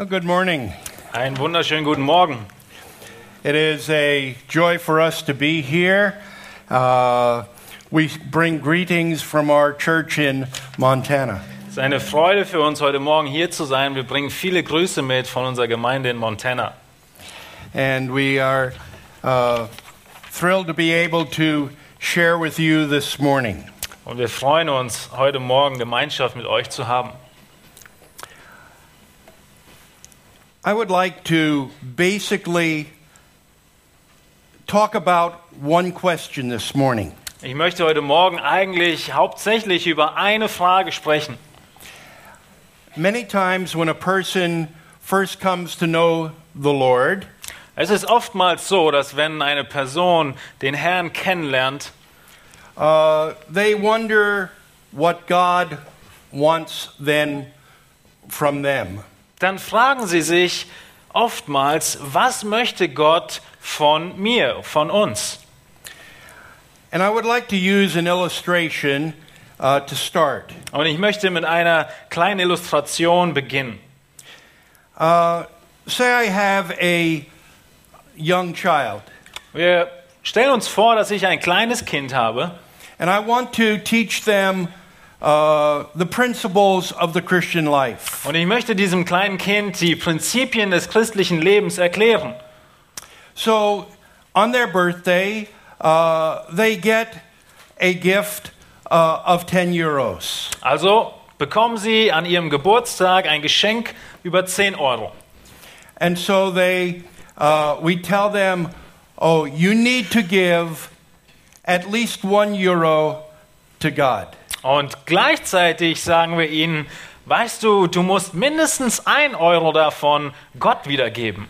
Well, good morning. Einen wunderschönen guten Morgen. It is a joy for us to be here. Uh, we bring greetings from our church in Montana. Es ist eine Freude für uns, heute Morgen hier zu sein. Wir bringen viele Grüße mit von unserer Gemeinde in Montana. And we are uh, thrilled to be able to share with you this morning. Und wir freuen uns, heute Morgen Gemeinschaft mit euch zu haben. I would like to basically talk about one question this morning. Ich möchte heute Morgen eigentlich hauptsächlich über eine Frage sprechen. Many times, when a person first comes to know the Lord, Es ist oftmals so, dass wenn eine Person den Herrn kennenlernt, uh, they wonder what God wants then from them. Dann fragen sie sich oftmals, was möchte Gott von mir, von uns? And I would like to use an illustration uh, to start. Und ich möchte mit einer kleinen Illustration beginnen. Uh, say I have a young child, Wir stellen uns vor, dass ich ein kleines Kind habe and I want to teach them uh, the principles of the Christian life. und ich möchte diesem kleinen Kind die Prinzipien des christlichen Lebens erklären. So, on their birthday, uh, they get a gift uh, of 10 euros. Also bekommen sie an ihrem Geburtstag ein Geschenk über 10 Euro. And so they, uh, we tell them, oh, you need to give at least one euro to God. Und gleichzeitig sagen wir ihnen, weißt du, du musst mindestens ein Euro davon Gott wiedergeben.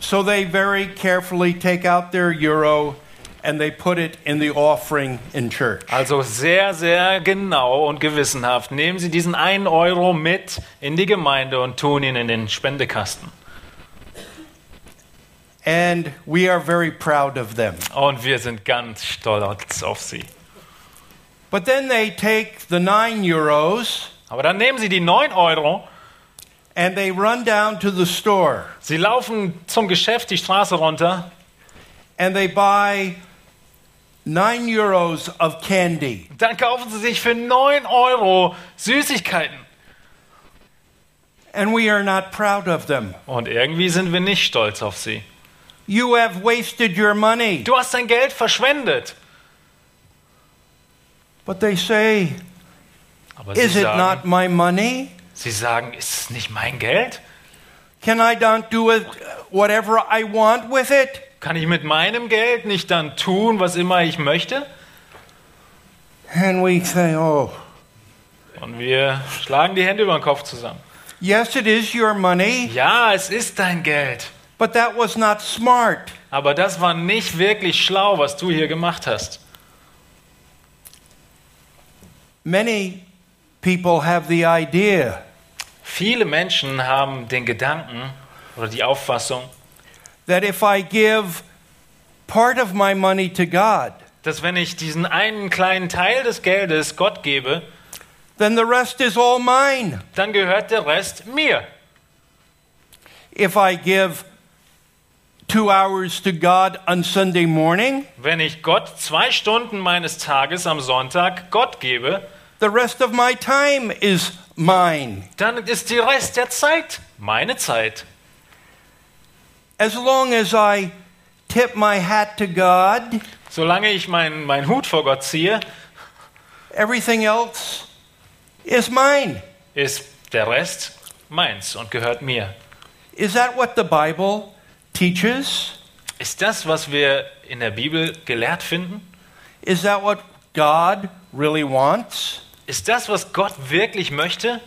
So they very carefully take out their euro and they put it in the offering in church. Also sehr, sehr genau und gewissenhaft nehmen sie diesen einen Euro mit in die Gemeinde und tun ihn in den Spendekasten. And we are very proud of them. Und wir sind ganz stolz auf sie. But then they take the nine euros Aber dann nehmen sie die 9 Euro, and they run down to the store sie laufen zum Geschäft die Straße runter and they buy nine euros of candy. Dann kaufen sie sich für 9 Euro Süßigkeiten. And we are not proud of them. Und irgendwie sind wir nicht stolz auf sie. You have wasted your money. Du hast dein Geld verschwendet. But they say, Aber sie Is it sagen, not my money? sie sagen, ist es nicht mein Geld? Can I not do it whatever I want with it? Kann ich mit meinem Geld nicht dann tun, was immer ich möchte? And we say, Oh, Und wir schlagen die Hände über den Kopf zusammen. yes, it is your money, Ja, es ist dein Geld. but that was not smart. Aber das war nicht wirklich schlau, was du hier gemacht hast. Many people have the idea Viele Menschen haben den Gedanken oder die Auffassung, that if I give part of my money to God, dass wenn ich diesen einen kleinen Teil des Geldes Gott gebe, then the rest is all mine. dann gehört der Rest mir. If I give two hours to God on Sunday morning, Wenn ich Gott zwei Stunden meines Tages am Sonntag Gott gebe, the rest of my time is mine. dann ist die Rest der Zeit meine Zeit. As long as I tip my hat to God, Solange ich meinen mein Hut vor Gott ziehe, everything else is mine. ist der Rest meins und gehört mir. Is that what the Bible teaches? Ist das, was wir in der Bibel gelehrt finden? Is that what God really wants? Ist das, was Gott wirklich möchte?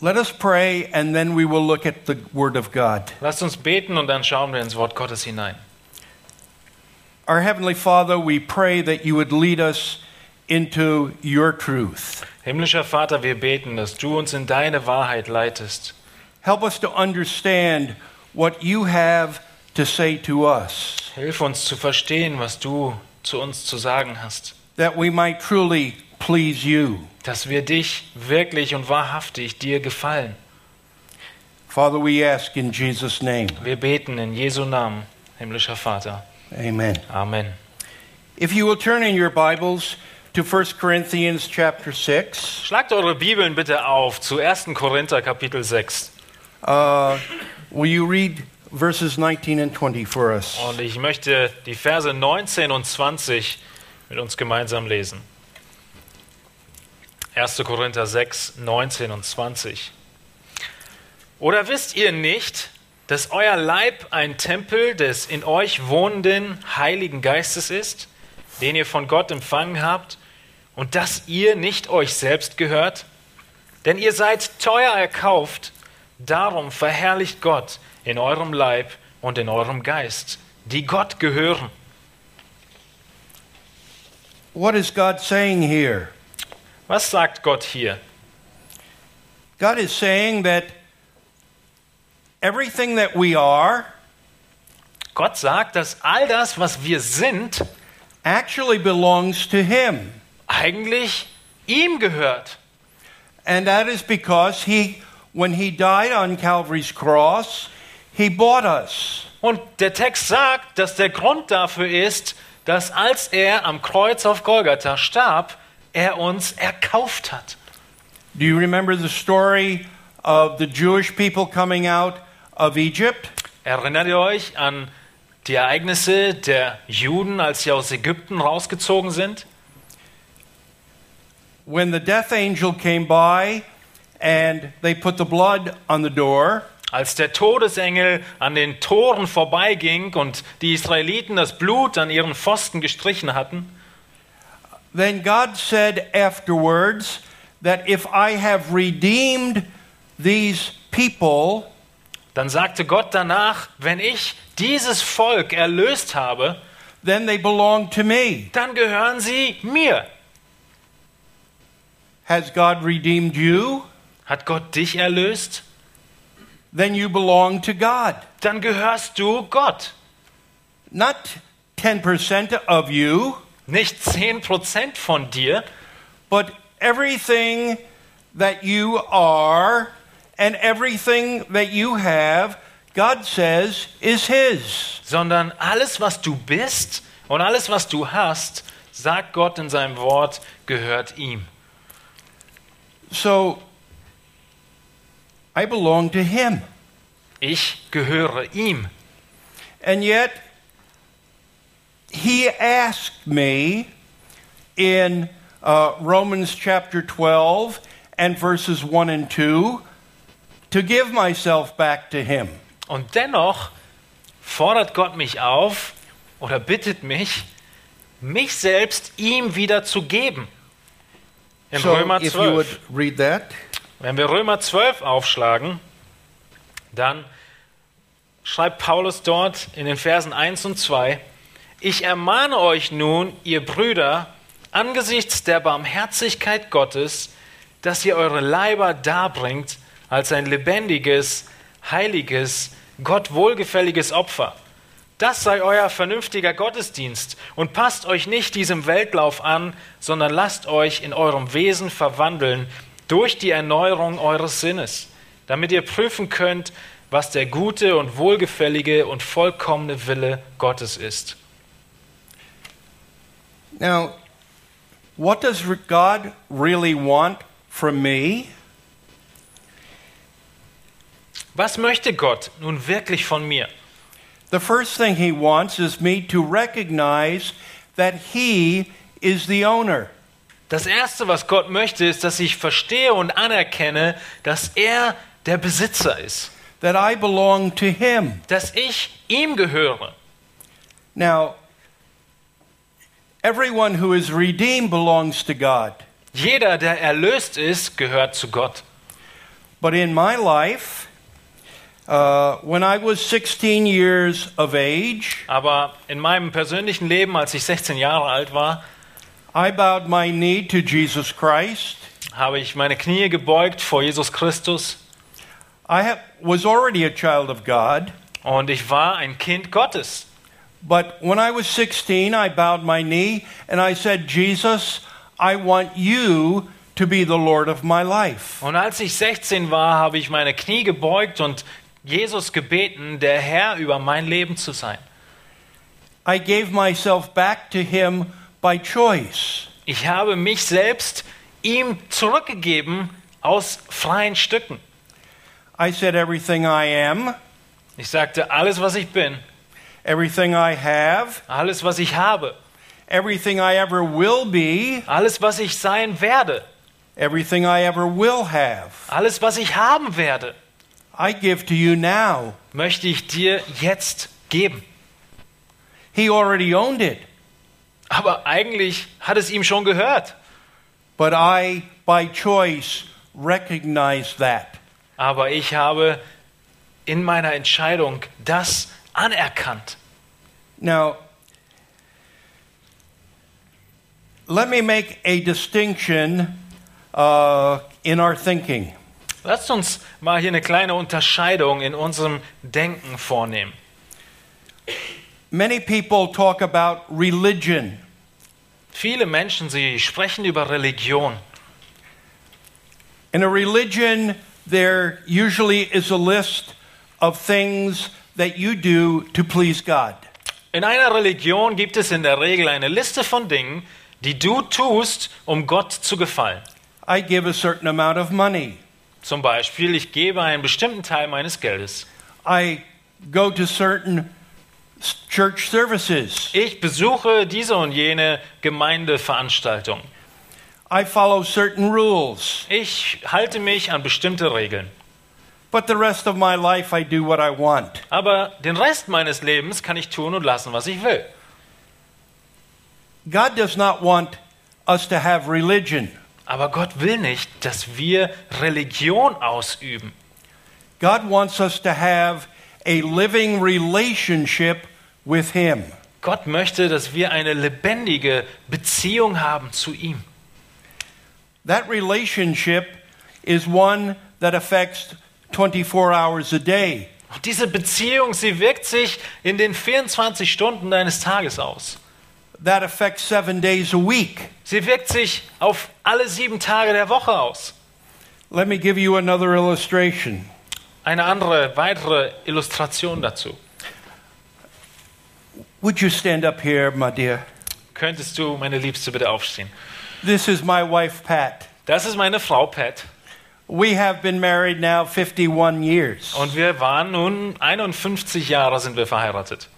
Let us pray and then we will look at the Word of God. Lasst uns beten und dann schauen wir ins Wort Gottes hinein. Our Heavenly Father, we pray that you would lead us into your truth. Himmlischer Vater, wir beten, dass du uns in deine Wahrheit leitest. Help us to understand what you have to say to us, Hilf uns zu verstehen, was du zu uns zu sagen hast, that we might truly please you. dass wir dich wirklich und wahrhaftig dir gefallen. Father, we ask in Jesus' name. Wir beten in Jesu Namen, himmlischer Vater. Amen. Amen. If you will turn in your Bibles to 1 Corinthians chapter 6, Schlagt eure Bibeln bitte auf zu 1. Korinther Kapitel 6. uh, will you read verses 19 and 20 for us? Und ich möchte die Verse 19 und 20 mit uns gemeinsam lesen. 1. Korinther 6, 19 und 20. Oder wisst ihr nicht, dass euer Leib ein Tempel des in euch wohnenden Heiligen Geistes ist, den ihr von Gott empfangen habt, und dass ihr nicht euch selbst gehört? Denn ihr seid teuer erkauft, darum verherrlicht Gott in eurem Leib und in eurem Geist, die Gott gehören. What is God saying here? Was sagt Gott hier? God is saying that everything that we are Gott sagt, dass all das, was wir sind, actually belongs to Him. eigentlich ihm gehört. And that is because He, when He died on Calvary's cross, He bought us. Und der Text sagt, dass der Grund dafür ist, dass als er am Kreuz auf Golgatha starb, er uns erkauft hat. Do you remember the story of the Jewish people coming out of Egypt? Erinnert ihr euch an die Ereignisse der Juden, als sie aus Ägypten rausgezogen sind? When the death angel came by and they put the blood on the door, Als der Todesengel an den Toren vorbeiging und die Israeliten das Blut an ihren Pfosten gestrichen hatten, then God said afterwards that if I have redeemed these people, dann sagte Gott danach, wenn ich dieses Volk erlöst habe, then they belong to me. dann gehören sie mir. Has God redeemed you? Hat Gott dich erlöst? Then you belong to God. Dann gehörst du Gott. Not 10% of you, Nicht 10% von dir, but everything that you are and everything that you have, God says, is His. sondern alles, was du bist und alles, was du hast, sagt Gott in seinem Wort, gehört ihm. So, I belong to Him. Ich gehöre ihm. And yet, He asked me in uh, Romans chapter 12 and verses 1 and 2 to give myself back to Him. Und dennoch fordert Gott mich auf oder bittet mich, mich selbst ihm wieder zu geben. In so, Römer if you would 12. read that. Wenn wir Römer 12 aufschlagen, dann schreibt Paulus dort in den Versen 1 und 2, ich ermahne euch nun, ihr Brüder, angesichts der Barmherzigkeit Gottes, dass ihr eure Leiber darbringt als ein lebendiges, heiliges, Gott wohlgefälliges Opfer. Das sei euer vernünftiger Gottesdienst und passt euch nicht diesem Weltlauf an, sondern lasst euch in eurem Wesen verwandeln durch die Erneuerung eures Sinnes, damit ihr prüfen könnt, was der gute und wohlgefällige und vollkommene Wille Gottes ist. Now, what does God really want from me? Was möchte Gott nun wirklich von mir? The first thing He wants is me to recognize that He is the owner. Das Erste, was Gott möchte, ist, dass ich verstehe und anerkenne, dass er der Besitzer ist, that I belong to Him. dass ich ihm gehöre. Now, everyone who is redeemed belongs to God. Jeder, der erlöst ist, gehört zu Gott. But in my life, uh, when I was 16 years of age, Aber in meinem persönlichen Leben, als ich 16 Jahre alt war, I bowed my knee to Jesus Christ. habe ich meine Knie gebeugt vor Jesus Christus I ha- was already a child of God, und ich war ein Kind Gottes. but when I was 16, I bowed my knee and I said, Jesus, I want you to be the Lord of my life. Und als ich 16 war, habe ich meine Knie gebeugt und Jesus gebeten, der Herr über mein Leben zu sein. I gave myself back to Him by choice. Ich habe mich selbst ihm zurückgegeben aus freien Stücken. I said, Everything I am, Ich sagte, alles, was ich bin, everything I have, alles, was ich habe, everything I ever will be, alles, was ich sein werde, everything I ever will have, alles, was ich haben werde, I give to you now. möchte ich dir jetzt geben. He already owned it, Aber eigentlich hat es ihm schon gehört. but I, by choice, recognize that. Aber ich habe in meiner Entscheidung das anerkannt. Now, let me make a distinction uh, in our thinking. Lasst uns mal hier eine kleine Unterscheidung in unserem Denken vornehmen. Many people talk about religion, Viele Menschen, sie sprechen über Religion. In a religion, there usually is a list of things that you do to please God. In einer Religion gibt es in der Regel eine Liste von Dingen, die du tust, um Gott zu gefallen. I give a certain amount of money. Zum Beispiel, ich gebe einen bestimmten Teil meines Geldes. I go to certain church services. Ich besuche diese und jene Gemeindeveranstaltung. I follow certain rules. Ich halte mich an bestimmte Regeln. But the rest of my life, I do what I want. Aber den Rest meines Lebens kann ich tun und lassen, was ich will. God does not want us to have religion. Aber Gott will nicht, dass wir Religion ausüben. God wants us to have a living relationship with Him. Gott möchte, dass wir eine lebendige Beziehung haben zu ihm. That relationship is one that affects 24 hours a day. Und diese Beziehung, sie wirkt sich in den 24 Stunden deines Tages aus. That affects seven days a week. Sie wirkt sich auf alle sieben Tage der Woche aus. Let me give you another illustration. Eine andere, weitere Illustration dazu. Would you stand up here, my dear? Könntest du, meine Liebste, bitte aufstehen? This is my wife, Pat. Das ist meine Frau Pat. We have been married now 51 years. Und wir waren nun 51 Jahre sind wir verheiratet.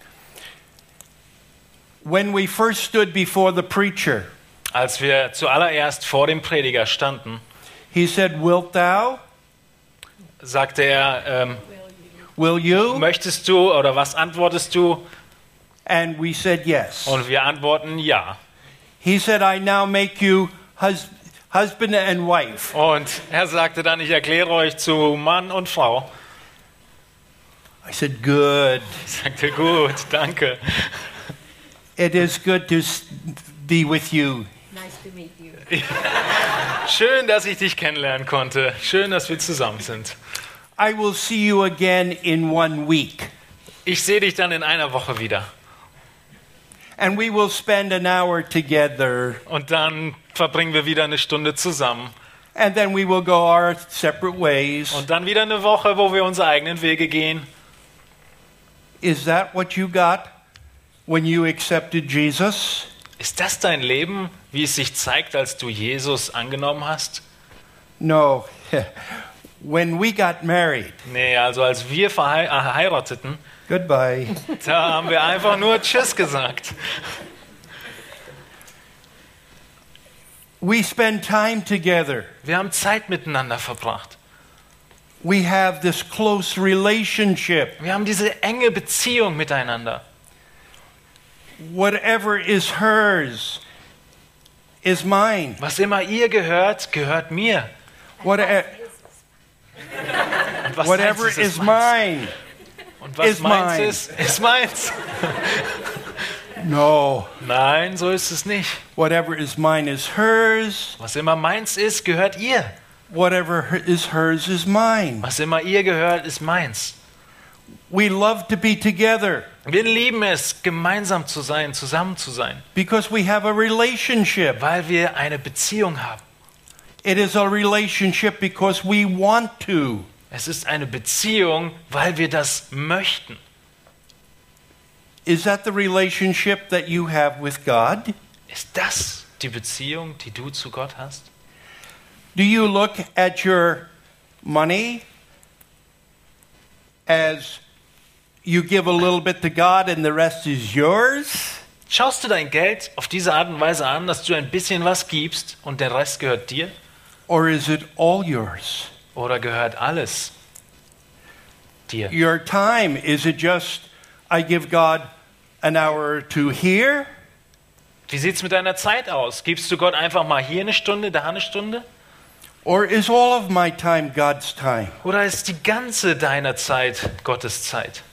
When we first stood before the preacher, Als wir zuallererst vor dem Prediger standen, he said, Wilt thou? Sagte er, ähm, Will you? möchtest du oder was antwortest du? And we said, Yes. Und wir antworten ja. He said, I now make you hus- husband and wife. Und er sagte dann, ich erkläre euch zu Mann und Frau. I said, Good. Ich sagte, gut, danke. It is good to be with you. Nice to meet you. Schön, dass ich dich kennenlernen konnte. Schön, dass wir zusammen sind. I will see you again in one week. Ich sehe dich dann in einer Woche wieder. And we will spend an hour together. Und dann verbringen wir wieder eine Stunde zusammen. And then we will go our separate ways. Und dann wieder eine Woche, wo wir unsere eigenen Wege gehen. Is that what you got when you accepted Jesus? Ist das dein Leben, wie es sich zeigt, als du Jesus angenommen hast? No. when we got married, Nee, also als wir verhei- äh, goodbye. da haben wir einfach nur Tschüss gesagt. we spend time together. Wir haben Zeit miteinander verbracht. We have this close relationship. Wir haben diese enge Beziehung miteinander. Whatever is hers is mine. Was immer ihr gehört, gehört mir. Whatever, was whatever deins is mine. Und was is meins mine. ist, ist meins. No. Nein, so ist es nicht. Whatever is mine is hers. Was immer meins ist, gehört ihr. Whatever is hers is mine. Was immer ihr gehört, ist meins. We love to be together Wir lieben es, gemeinsam zu sein, zusammen zu sein, because we have a relationship. weil wir eine Beziehung haben. It is a relationship because we want to. Es ist eine Beziehung, weil wir das möchten. Is that the relationship that you have with God? Ist das die Beziehung, die du zu Gott hast? Do you look at your money as you give a little bit to God and the rest is yours? Schaust du dein Geld auf diese Art und Weise an, dass du ein bisschen was gibst und der Rest gehört dir? Or is it all yours? Oder gehört alles dir? Your time, is it just I give God an hour or two here? Wie sieht es mit deiner Zeit aus? Gibst du Gott einfach mal hier eine Stunde, da eine Stunde? Or is all of my time God's time? Oder ist die ganze deiner Zeit Gottes Zeit?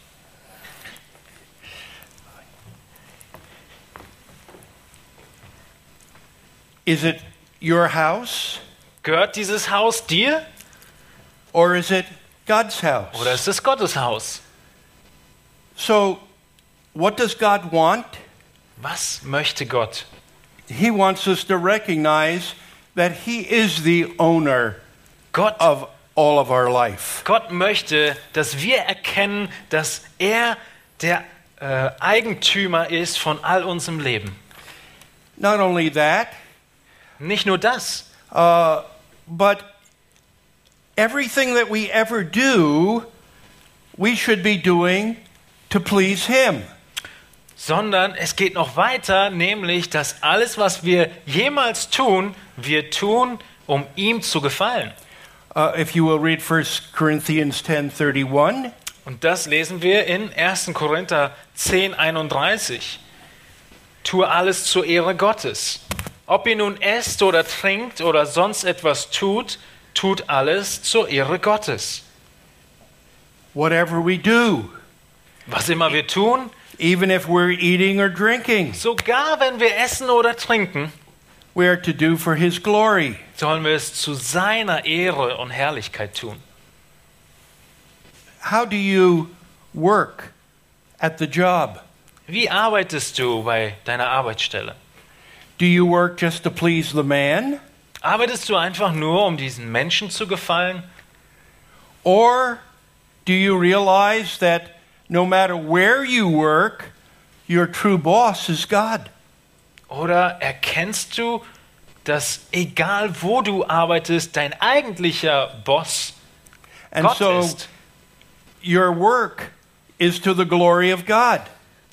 Is it your house Gehört dieses Haus dir or is it God's oder house? ist es Gottes Haus? So, what does God want? Was möchte Gott? He wants us to recognize that He is the owner Gott, of all of our life. Gott möchte, dass wir erkennen, dass er der äh, Eigentümer ist von all unserem Leben. Not only that, Nicht nur das, uh, but everything that we ever do, we should be doing to please Him. sondern es geht noch weiter, nämlich, dass alles, was wir jemals tun, wir tun, um ihm zu gefallen. Uh, if you will read 1 Corinthians 10:31, Und das lesen wir in 1. Korinther 10, 31. Tue alles zur Ehre Gottes. Ob ihr nun esst oder trinkt oder sonst etwas tut, tut alles zur Ehre Gottes. whatever we do, Was immer wir tun, even if we're eating or drinking, sogar wenn wir essen oder trinken, we are to do for His glory. sollen wir es zu seiner Ehre und Herrlichkeit tun. How do you work at the job? Wie arbeitest du bei deiner Arbeitsstelle? Do you work just to please the man? Arbeitest du einfach nur, um diesen Menschen zu gefallen? Or do you realize that no matter where you work, your true boss is God? Oder erkennst du, dass egal wo du arbeitest, dein eigentlicher Boss And Gott so ist? your work is to the glory of God.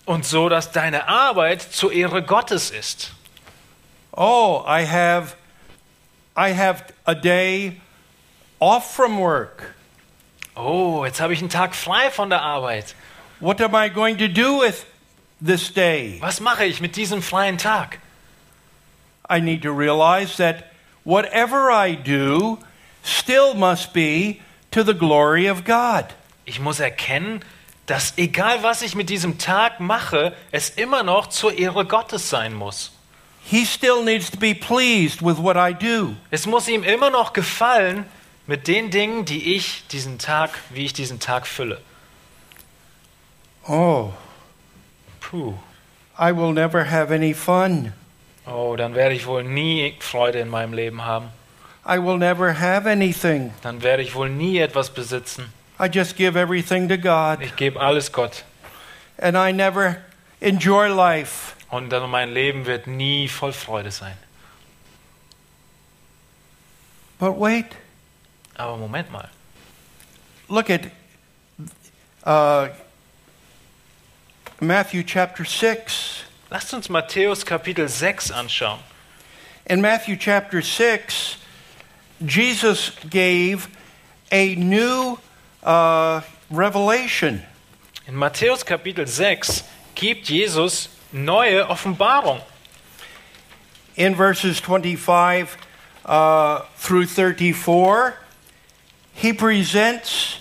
Und so, dass deine Arbeit zur Ehre Gottes ist. Oh, I have I have a day off from work. Oh, jetzt habe ich einen Tag frei von der Arbeit. What am I going to do with this day? Was mache ich mit diesem freien Tag? I need to realize that whatever I do still must be to the glory of God. Ich muss erkennen, dass egal was ich mit diesem Tag mache, es immer noch zur Ehre Gottes sein muss. He still needs to be pleased with what I do. Es muss ihm immer noch gefallen mit den Dingen, die ich diesen Tag, wie ich diesen Tag fülle. Oh, Puh. I will never have any fun. Oh, dann werde ich wohl nie Freude in meinem Leben haben. I will never have anything. Dann werde ich wohl nie etwas besitzen. I just give everything to God Ich gebe alles Gott. and I never enjoy life. Und mein Leben wird nie voll Freude sein. But wait, Aber Moment mal. look at uh, Matthew chapter 6. Lasst uns Matthäus Kapitel 6 anschauen. In Matthew chapter 6, Jesus gave a new uh, revelation. In Matthäus Kapitel 6 gibt Jesus neue Offenbarung. In verses 25 uh, through 34, he presents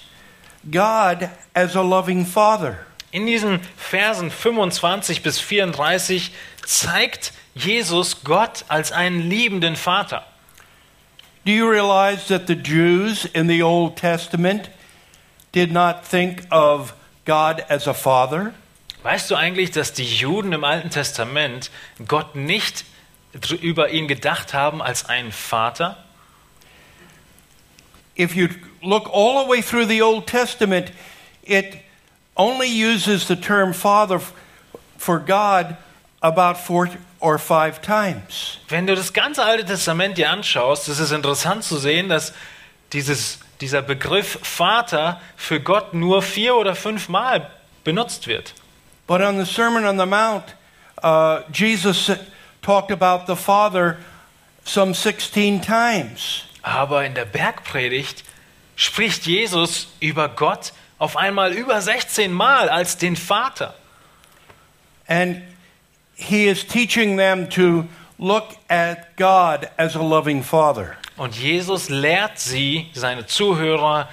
God as a loving father. In diesen Versen 25 bis 34 zeigt Jesus Gott als einen liebenden Vater. Do you realize that the Jews in the Old Testament did not think of God as a father? Weißt du eigentlich, dass die Juden im Alten Testament Gott nicht über ihn gedacht haben als einen Vater? If you look all the way through the Old Testament, it only uses the term father for God about four or five times. Wenn du das ganze Alte Testament dir anschaust, ist es interessant zu sehen, dass dieses, dieser Begriff Vater für Gott nur vier oder fünf Mal benutzt wird. But on the Sermon on the Mount, uh, Jesus talked about the Father some 16 times. Aber in der Bergpredigt spricht Jesus über Gott auf einmal über 16 Mal als den Vater. And he is teaching them to look at God as a loving Father. Und Jesus lehrt sie, seine Zuhörer,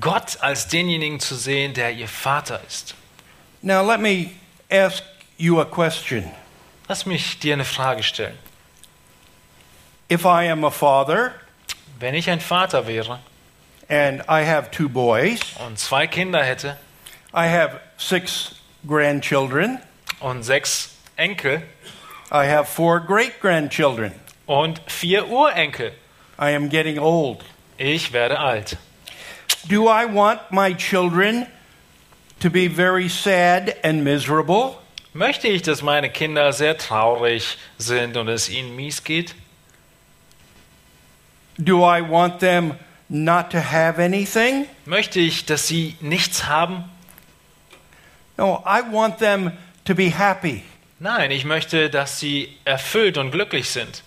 Gott als denjenigen zu sehen, der ihr Vater ist. Now, let me ask you a question. Lass mich dir eine Frage stellen. If I am a father Wenn ich ein Vater wäre and I have two boys, und zwei Kinder hätte I have six grandchildren, und sechs Enkel I have four great grandchildren. und vier Urenkel, I am getting old. ich werde alt. Do I want my children to be very sad and miserable? Möchte ich, dass meine Kinder sehr traurig sind und es ihnen mies geht? Do I want them not to have anything? Möchte ich, dass sie nichts haben? No, I want them to be happy. Nein, ich möchte, dass sie erfüllt und glücklich sind.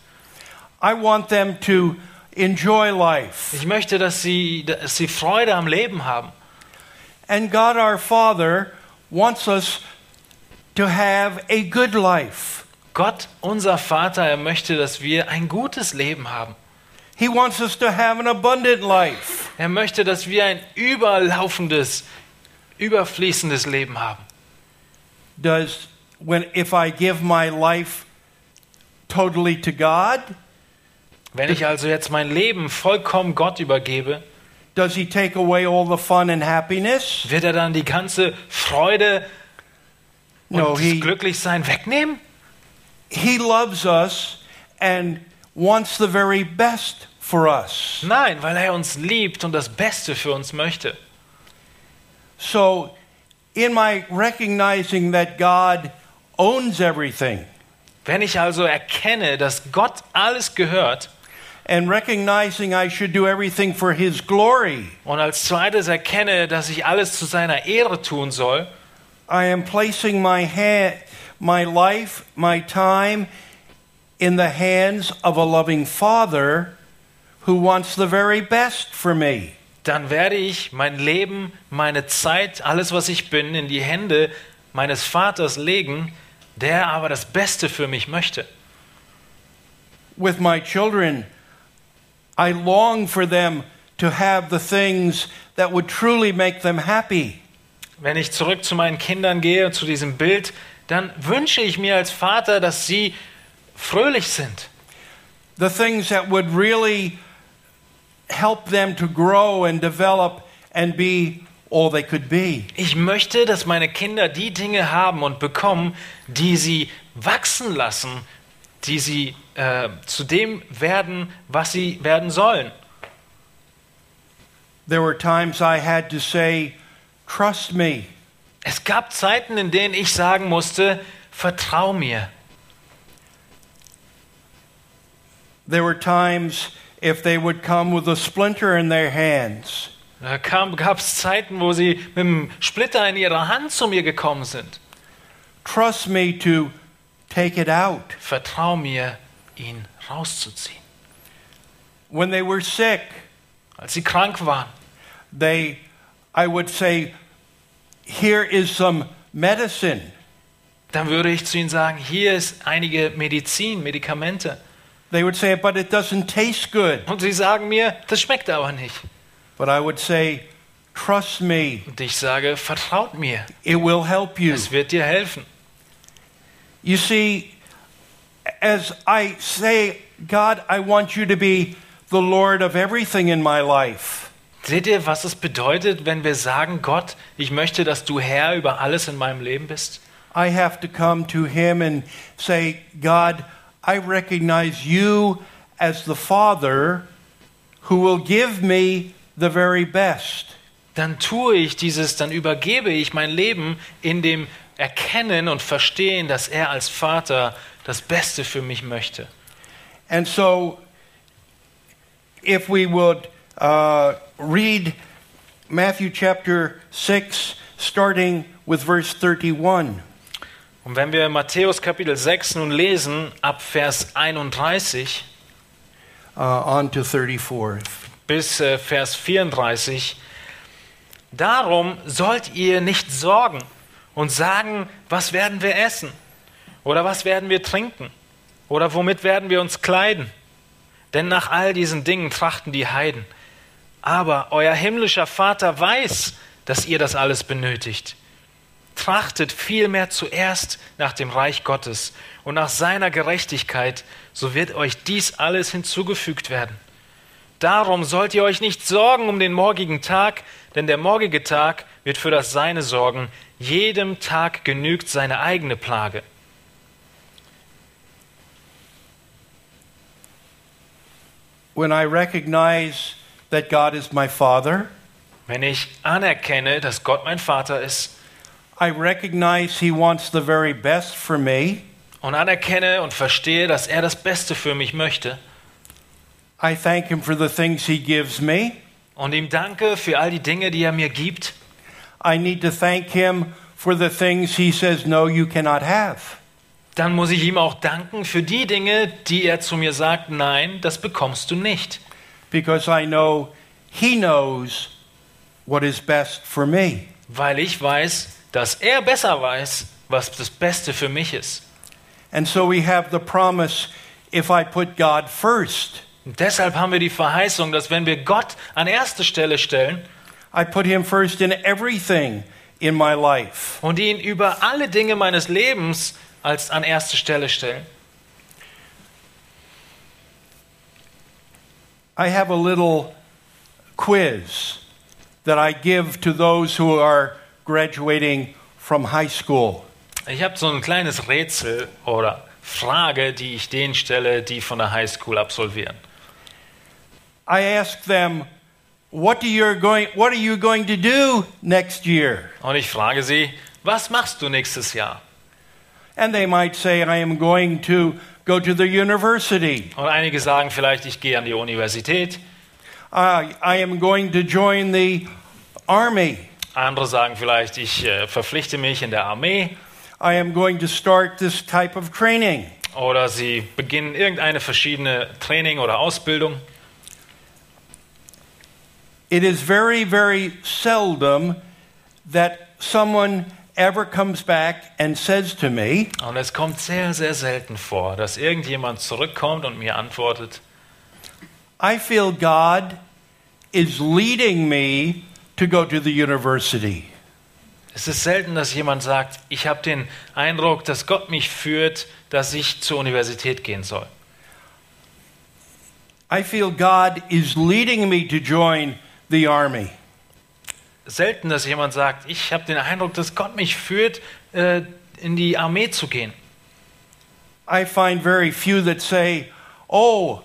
I want them to enjoy life. Ich möchte, dass sie, dass sie Freude am Leben haben. And God our Father wants us to have a good life. Gott, unser Vater, er möchte, dass wir ein gutes Leben haben. He wants us to have an abundant life. Er möchte, dass wir ein überlaufendes, überfließendes Leben haben. Does when if I give my life totally to God, Wenn ich also jetzt mein Leben vollkommen Gott übergebe, does he take away all the fun and happiness? wird er dann die ganze Freude und No, das he Glücklichsein wegnehmen? he loves us and wants the very best for us. Nein, weil er uns liebt und das Beste für uns möchte. So in my recognizing that God owns everything Wenn ich also erkenne, dass Gott alles gehört and recognizing I should do everything for his glory, und als zweites erkenne, dass ich alles zu seiner Ehre tun soll, I am placing my hand, my life, my time in the hands of a loving Father who wants the very best for me. dann werde ich mein Leben, meine Zeit, alles, was ich bin, in die Hände meines Vaters legen, der aber das Beste für mich möchte. With my children, I long for them to have the things that would truly make them happy. Wenn ich zurück zu meinen Kindern gehe, zu diesem Bild, dann wünsche ich mir als Vater, dass sie fröhlich sind. The things that would really help them to grow and develop and be all they could be. Ich möchte, dass meine Kinder die Dinge haben und bekommen, die sie wachsen lassen, die sie äh, zu dem werden, was sie werden sollen. There were times I had to say, Trust me. Es gab Zeiten, in denen ich sagen musste, vertrau mir. There were times if they would come with a splinter in their hands, Da gab es Zeiten, wo sie mit einem Splitter in ihrer Hand zu mir gekommen sind. trust me to take it out. Vertrau mir, ihn rauszuziehen. When they were sick, Als sie krank waren, they I would say, Here is some medicine. dann würde ich zu ihnen sagen, hier ist einige Medizin, Medikamente. They would say, But it doesn't taste good. Und sie sagen mir, das schmeckt aber nicht. But I would say, Trust me, Und ich sage, vertraut mir, it will help you. es wird dir helfen. You see, as I say, God, I want you to be the Lord of everything in my life. Seht ihr, was es bedeutet, wenn wir sagen, Gott, ich möchte, dass du Herr über alles in meinem Leben bist? I have to come to Him and say, God, I recognize you as the Father who will give me the very best. Dann tue ich dieses, dann übergebe ich mein Leben in dem Erkennen und Verstehen, dass er als Vater das Beste für mich möchte. And so, if we would uh, read Matthew chapter 6, starting with verse 31. Und wenn wir Matthäus Kapitel 6 nun lesen, ab Vers 31 uh, on to 34. bis äh, Vers 34, darum sollt ihr nicht sorgen und sagen, was werden wir essen? Oder was werden wir trinken? Oder womit werden wir uns kleiden? Denn nach all diesen Dingen trachten die Heiden. Aber euer himmlischer Vater weiß, dass ihr das alles benötigt. Trachtet vielmehr zuerst nach dem Reich Gottes und nach seiner Gerechtigkeit, so wird euch dies alles hinzugefügt werden. Darum sollt ihr euch nicht sorgen um den morgigen Tag, denn der morgige Tag wird für das Seine sorgen. Jedem Tag genügt seine eigene Plage. When I recognize that God is my Father, Wenn ich anerkenne, dass Gott mein Vater ist I recognize He wants the very best for me. und anerkenne und verstehe, dass er das Beste für mich möchte I thank Him for the things He gives me. und ihm danke für all die Dinge, die er mir gibt, I need to thank Him for the things He says, no, you cannot have. dann muss ich ihm auch danken für die Dinge, die er zu mir sagt, nein, das bekommst du nicht. Because I know He knows what is best for me. Weil ich weiß, dass er besser weiß, was das Beste für mich ist. And so we have the promise if I put God first, Und deshalb haben wir die Verheißung, dass wenn wir Gott an erste Stelle stellen I put Him first in everything in my life. und ihn über alle Dinge meines Lebens als an erste Stelle stellen, I have a little quiz that I give to those who are graduating from high school. Ich habe so ein kleines Rätsel oder Frage, die ich denen stelle, die von der Highschool absolvieren. I ask them, what, you going, what are you going to do next year? Und ich frage sie, was machst du nächstes Jahr? And they might say, I am going to go to the university. Und einige sagen vielleicht, ich gehe an die Universität. I I am going to join the army. Andere sagen vielleicht, ich äh, verpflichte mich in der Armee. I am going to start this type of training. Oder sie beginnen irgendeine verschiedene Training oder Ausbildung. It is very, very seldom that someone ever comes back and says to me, Und es kommt sehr, sehr selten vor, dass irgendjemand zurückkommt und mir antwortet, I feel God is leading me to go to the university. es ist selten, dass jemand sagt, ich habe den Eindruck, dass Gott mich führt, dass ich zur Universität gehen soll. I feel God is leading me to join the army. Selten, dass jemand sagt, ich habe den Eindruck, dass Gott mich führt, äh, in die Armee zu gehen. I find very few that say, Oh,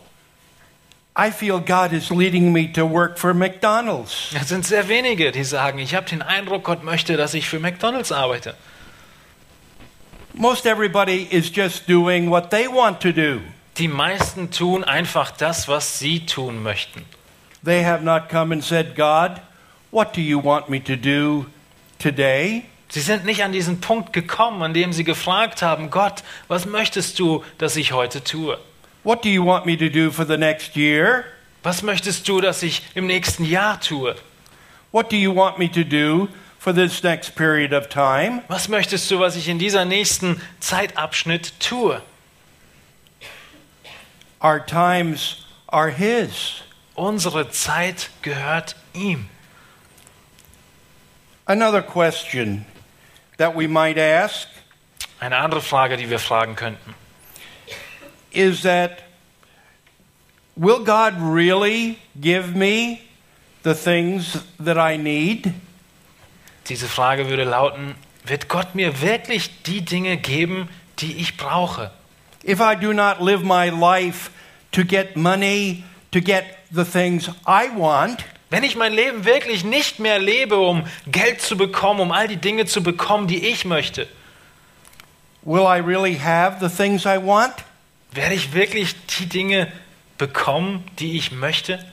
I feel God is leading me to work for McDonald's. Es sind sehr wenige, die sagen, ich habe den Eindruck, Gott möchte, dass ich für McDonald's arbeite. Most everybody is just doing what they want to do. Die meisten tun einfach das, was sie tun möchten. They have not come and said, God, what do you want me to do today? Sie sind nicht an diesen Punkt gekommen, an dem sie gefragt haben, Gott, was möchtest du, dass ich heute tue? What do you want me to do for the next year? Was möchtest du, dass ich im nächsten Jahr tue? What do you want me to do for this next period of time? Was möchtest du, was ich in dieser nächsten Zeitabschnitt tue? Our times are His. Unsere Zeit gehört ihm. Another question that we might ask Eine andere Frage, die wir fragen könnten. is that will God really give me the things that I need? Diese Frage würde lauten, wird Gott mir wirklich die Dinge geben, die ich brauche? If I do not live my life to get money, to get the things I want, Wenn ich mein Leben wirklich nicht mehr lebe, um Geld zu bekommen, um all die Dinge zu bekommen, die ich möchte, will I really have the things I want? werde ich wirklich die Dinge bekommen, die ich möchte?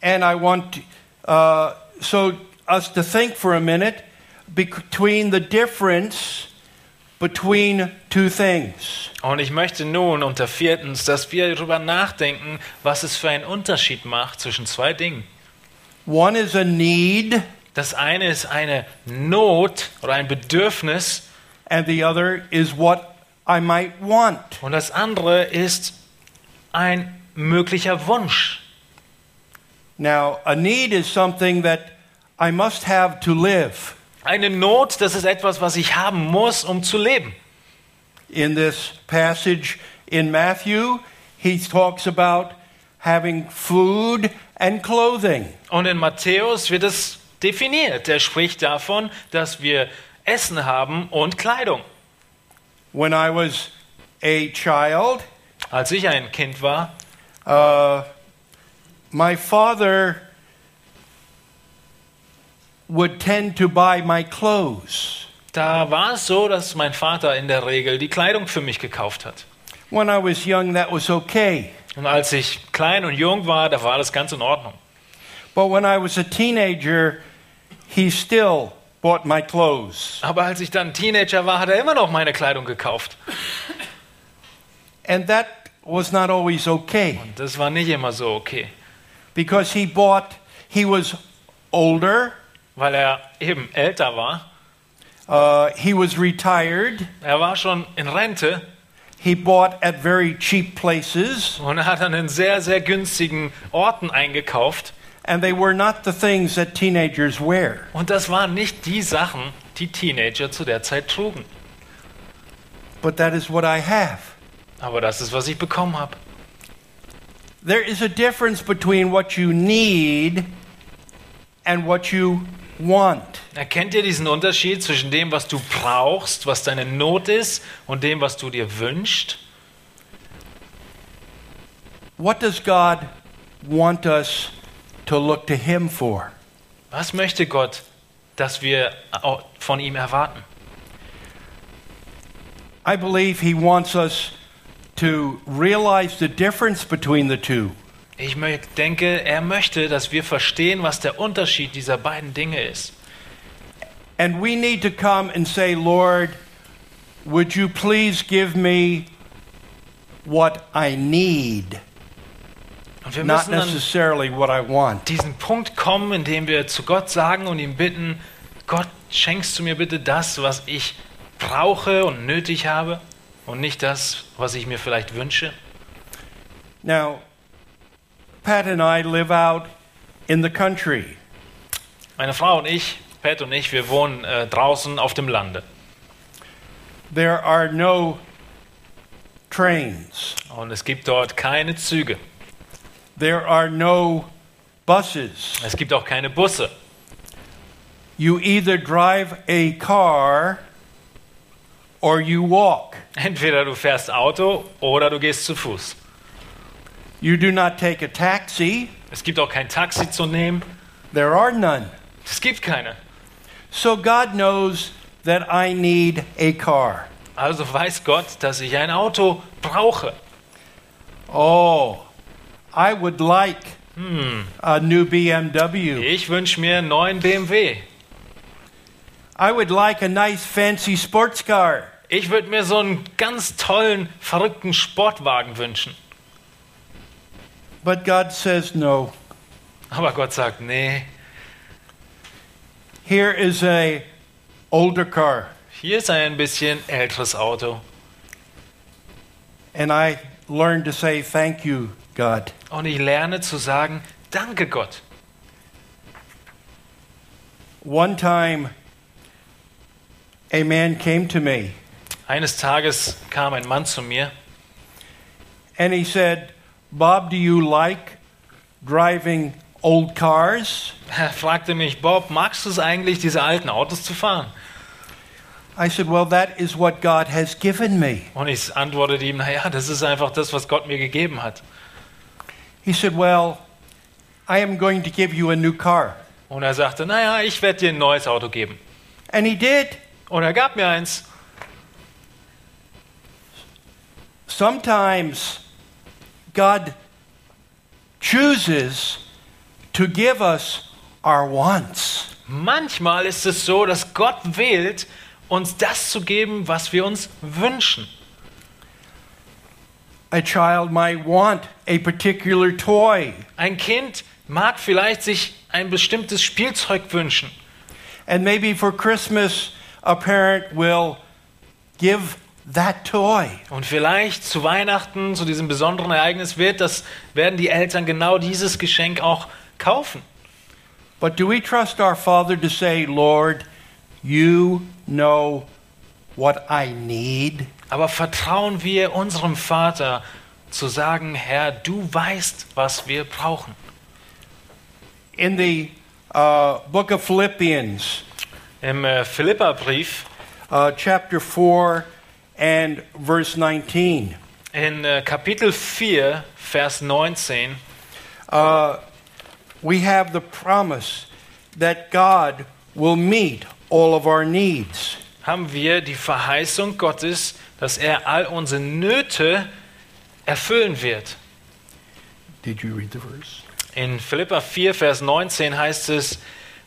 And I want uh, so us to think for a minute between the difference between two things. Und ich möchte nun unter viertens, dass wir darüber nachdenken, was es für einen Unterschied macht zwischen zwei Dingen. One is a need, Das eine ist eine Not oder ein Bedürfnis and the other is what I might want. und das andere ist ein möglicher Wunsch. Now, a need is something that I must have to live. Eine Not, das ist etwas, was ich haben muss, um zu leben. In this passage in Matthew, he talks about having food and clothing. Und in Matthäus wird es definiert. Er spricht davon, dass wir Essen haben und Kleidung. When I was a child, Als ich ein Kind war, uh, my father would tend to buy my clothes. da war es so, dass mein Vater in der Regel die Kleidung für mich gekauft hat. When I was young, that was okay. Und als ich klein und jung war, da war das ganz in Ordnung. But when I was a teenager, he still bought my clothes. Aber als ich dann Teenager war, hat er immer noch meine Kleidung gekauft. And that was not always okay Und das war nicht immer so okay, because he bought, he was older, weil er eben älter war. uh, he was retired, Er war schon in Rente he bought at very cheap places, und er hat an den sehr, sehr günstigen Orten eingekauft. and they were not the things that teenagers wear. Und das waren nicht die Sachen, die Teenager zu der Zeit trugen. But that is what I have. Aber das ist, was ich bekommen habe. There is a difference between what you need and what you want. Erkennt ihr diesen Unterschied zwischen dem, was du brauchst, was deine Not ist, und dem, was du dir wünschst? What does God want us to look to Him for? Was möchte Gott, dass wir auch von ihm erwarten? I believe He wants us to realize the difference between the two. Ich denke, er möchte, dass wir verstehen, was der Unterschied dieser beiden Dinge ist. And we need to come and say, Lord, would you please give me what I need, Und wir not necessarily what I want? diesen Punkt kommen, in dem wir zu Gott sagen und ihn bitten, Gott, schenkst du mir bitte das, was ich brauche und nötig habe und nicht das, was ich mir vielleicht wünsche? Now, Pat and I live out in the country. Meine Frau und ich, Pat und ich, wir wohnen äh, draußen auf dem Lande. There are no trains. Und es gibt dort keine Züge. There are no buses. Es gibt auch keine Busse. You either drive a car or you walk. Entweder du fährst Auto oder du gehst zu Fuß. You do not take a taxi. Es gibt auch kein Taxi zu nehmen. There are none. Es gibt keine. So God knows that I need a car. Also weiß Gott, dass ich ein Auto brauche. Oh, I would like a new BMW. Ich wünsche mir einen neuen BMW. I would like a nice fancy sports car. Ich würde mir so einen ganz tollen, verrückten Sportwagen wünschen. But God says no. Aber Gott sagt, nee, Here is a older car. hier ist ein bisschen älteres Auto. And I learned to say thank you, God. Und ich lerne zu sagen, danke Gott. One time a man came to me Eines Tages kam ein Mann zu mir and he said, "Bob, do you like driving old cars? Er fragte mich, Bob, magst du es eigentlich, diese alten Autos zu fahren? I said, Well, that is what God has given me. Und ich antwortete ihm, naja, das ist einfach das, was Gott mir gegeben hat. He said, Well, I am going to give you a new car. Und er sagte, naja, ich werde dir ein neues Auto geben. And he did. Und er gab mir eins. Sometimes God chooses to give us our wants. Manchmal ist es so, dass Gott wählt, uns das zu geben, was wir uns wünschen. A child might want a particular toy, Ein Kind mag vielleicht sich ein bestimmtes Spielzeug wünschen. and maybe for Christmas, a parent will give that toy. Und vielleicht zu Weihnachten, zu diesem besonderen Ereignis wird, das werden die Eltern genau dieses Geschenk auch kaufen. But do we trust our Father to say, Lord, you know what I need? Aber vertrauen wir unserem Vater zu sagen, Herr, du weißt, was wir brauchen. In the uh, book of Philippians, Im äh, Philipperbrief uh, chapter 4 and verse 19, in äh, Kapitel 4, Vers 19, uh, we have the promise that God will meet all of our needs. haben wir die Verheißung Gottes, dass er all unsere Nöte erfüllen wird. Did you read the verse? In Philippa 4, Vers 19 heißt es,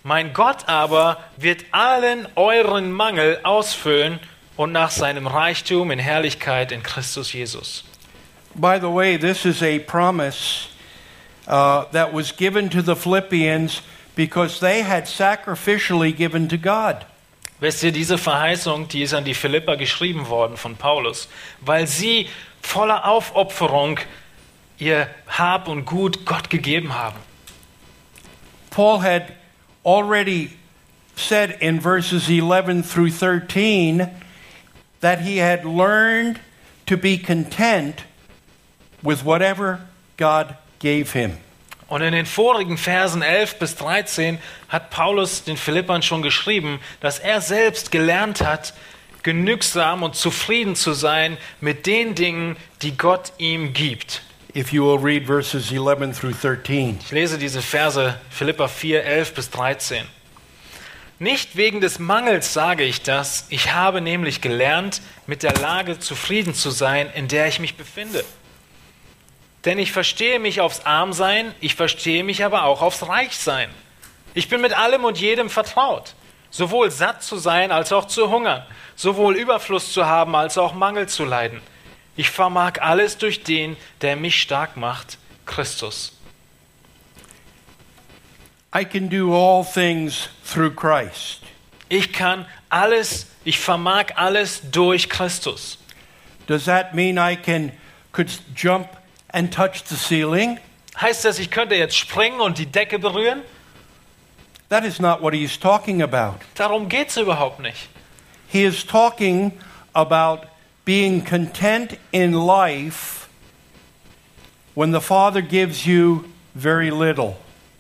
Mein Gott aber wird allen euren Mangel ausfüllen und nach seinem Reichtum in Herrlichkeit in Christus Jesus. By the way, this is a promise uh, that was given to the Philippians because they had sacrificially given to God. Wisst ihr, diese Verheißung, die ist an die Philipper geschrieben worden von Paulus, weil sie voller Aufopferung ihr Hab und Gut Gott gegeben haben. Paul had already said in verses 11 through 13 that he had learned to be content with whatever God gave him. Und in den vorigen Versen 11 bis 13 hat Paulus den Philippern schon geschrieben, dass er selbst gelernt hat, genügsam und zufrieden zu sein mit den Dingen, die Gott ihm gibt. If you will read verses 11 through 13. Ich lese diese Verse Philippa 4, 11 bis 13. Nicht wegen des Mangels sage ich das, ich habe nämlich gelernt, mit der Lage zufrieden zu sein, in der ich mich befinde. Denn ich verstehe mich aufs Armsein, ich verstehe mich aber auch aufs Reichsein. Ich bin mit allem und jedem vertraut, sowohl satt zu sein als auch zu hungern, sowohl Überfluss zu haben als auch Mangel zu leiden. Ich vermag alles durch den, der mich stark macht, Christus. I can do all things through Christ. Ich kann alles, ich vermag alles durch Christus. Does that mean I can could jump and touch the ceiling? Heißt das, ich könnte jetzt springen und die Decke berühren? That is not what he's talking about. Darum geht es überhaupt nicht. He is talking about being content in life when the Father gives you very little.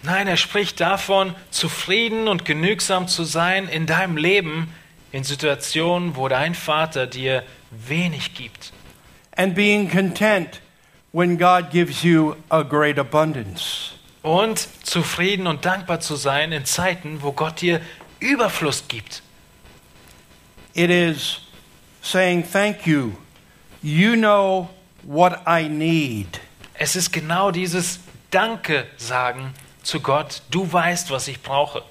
Nein, er spricht davon, zufrieden und genügsam zu sein in deinem Leben, in Situationen, wo dein Vater dir wenig gibt. And being content when God gives you a great abundance. Und zufrieden und dankbar zu sein in Zeiten, wo Gott dir Überfluss gibt. It is saying, Thank you. You know what I need. Es ist genau dieses Danke sagen zu Gott. Du weißt, was ich brauche.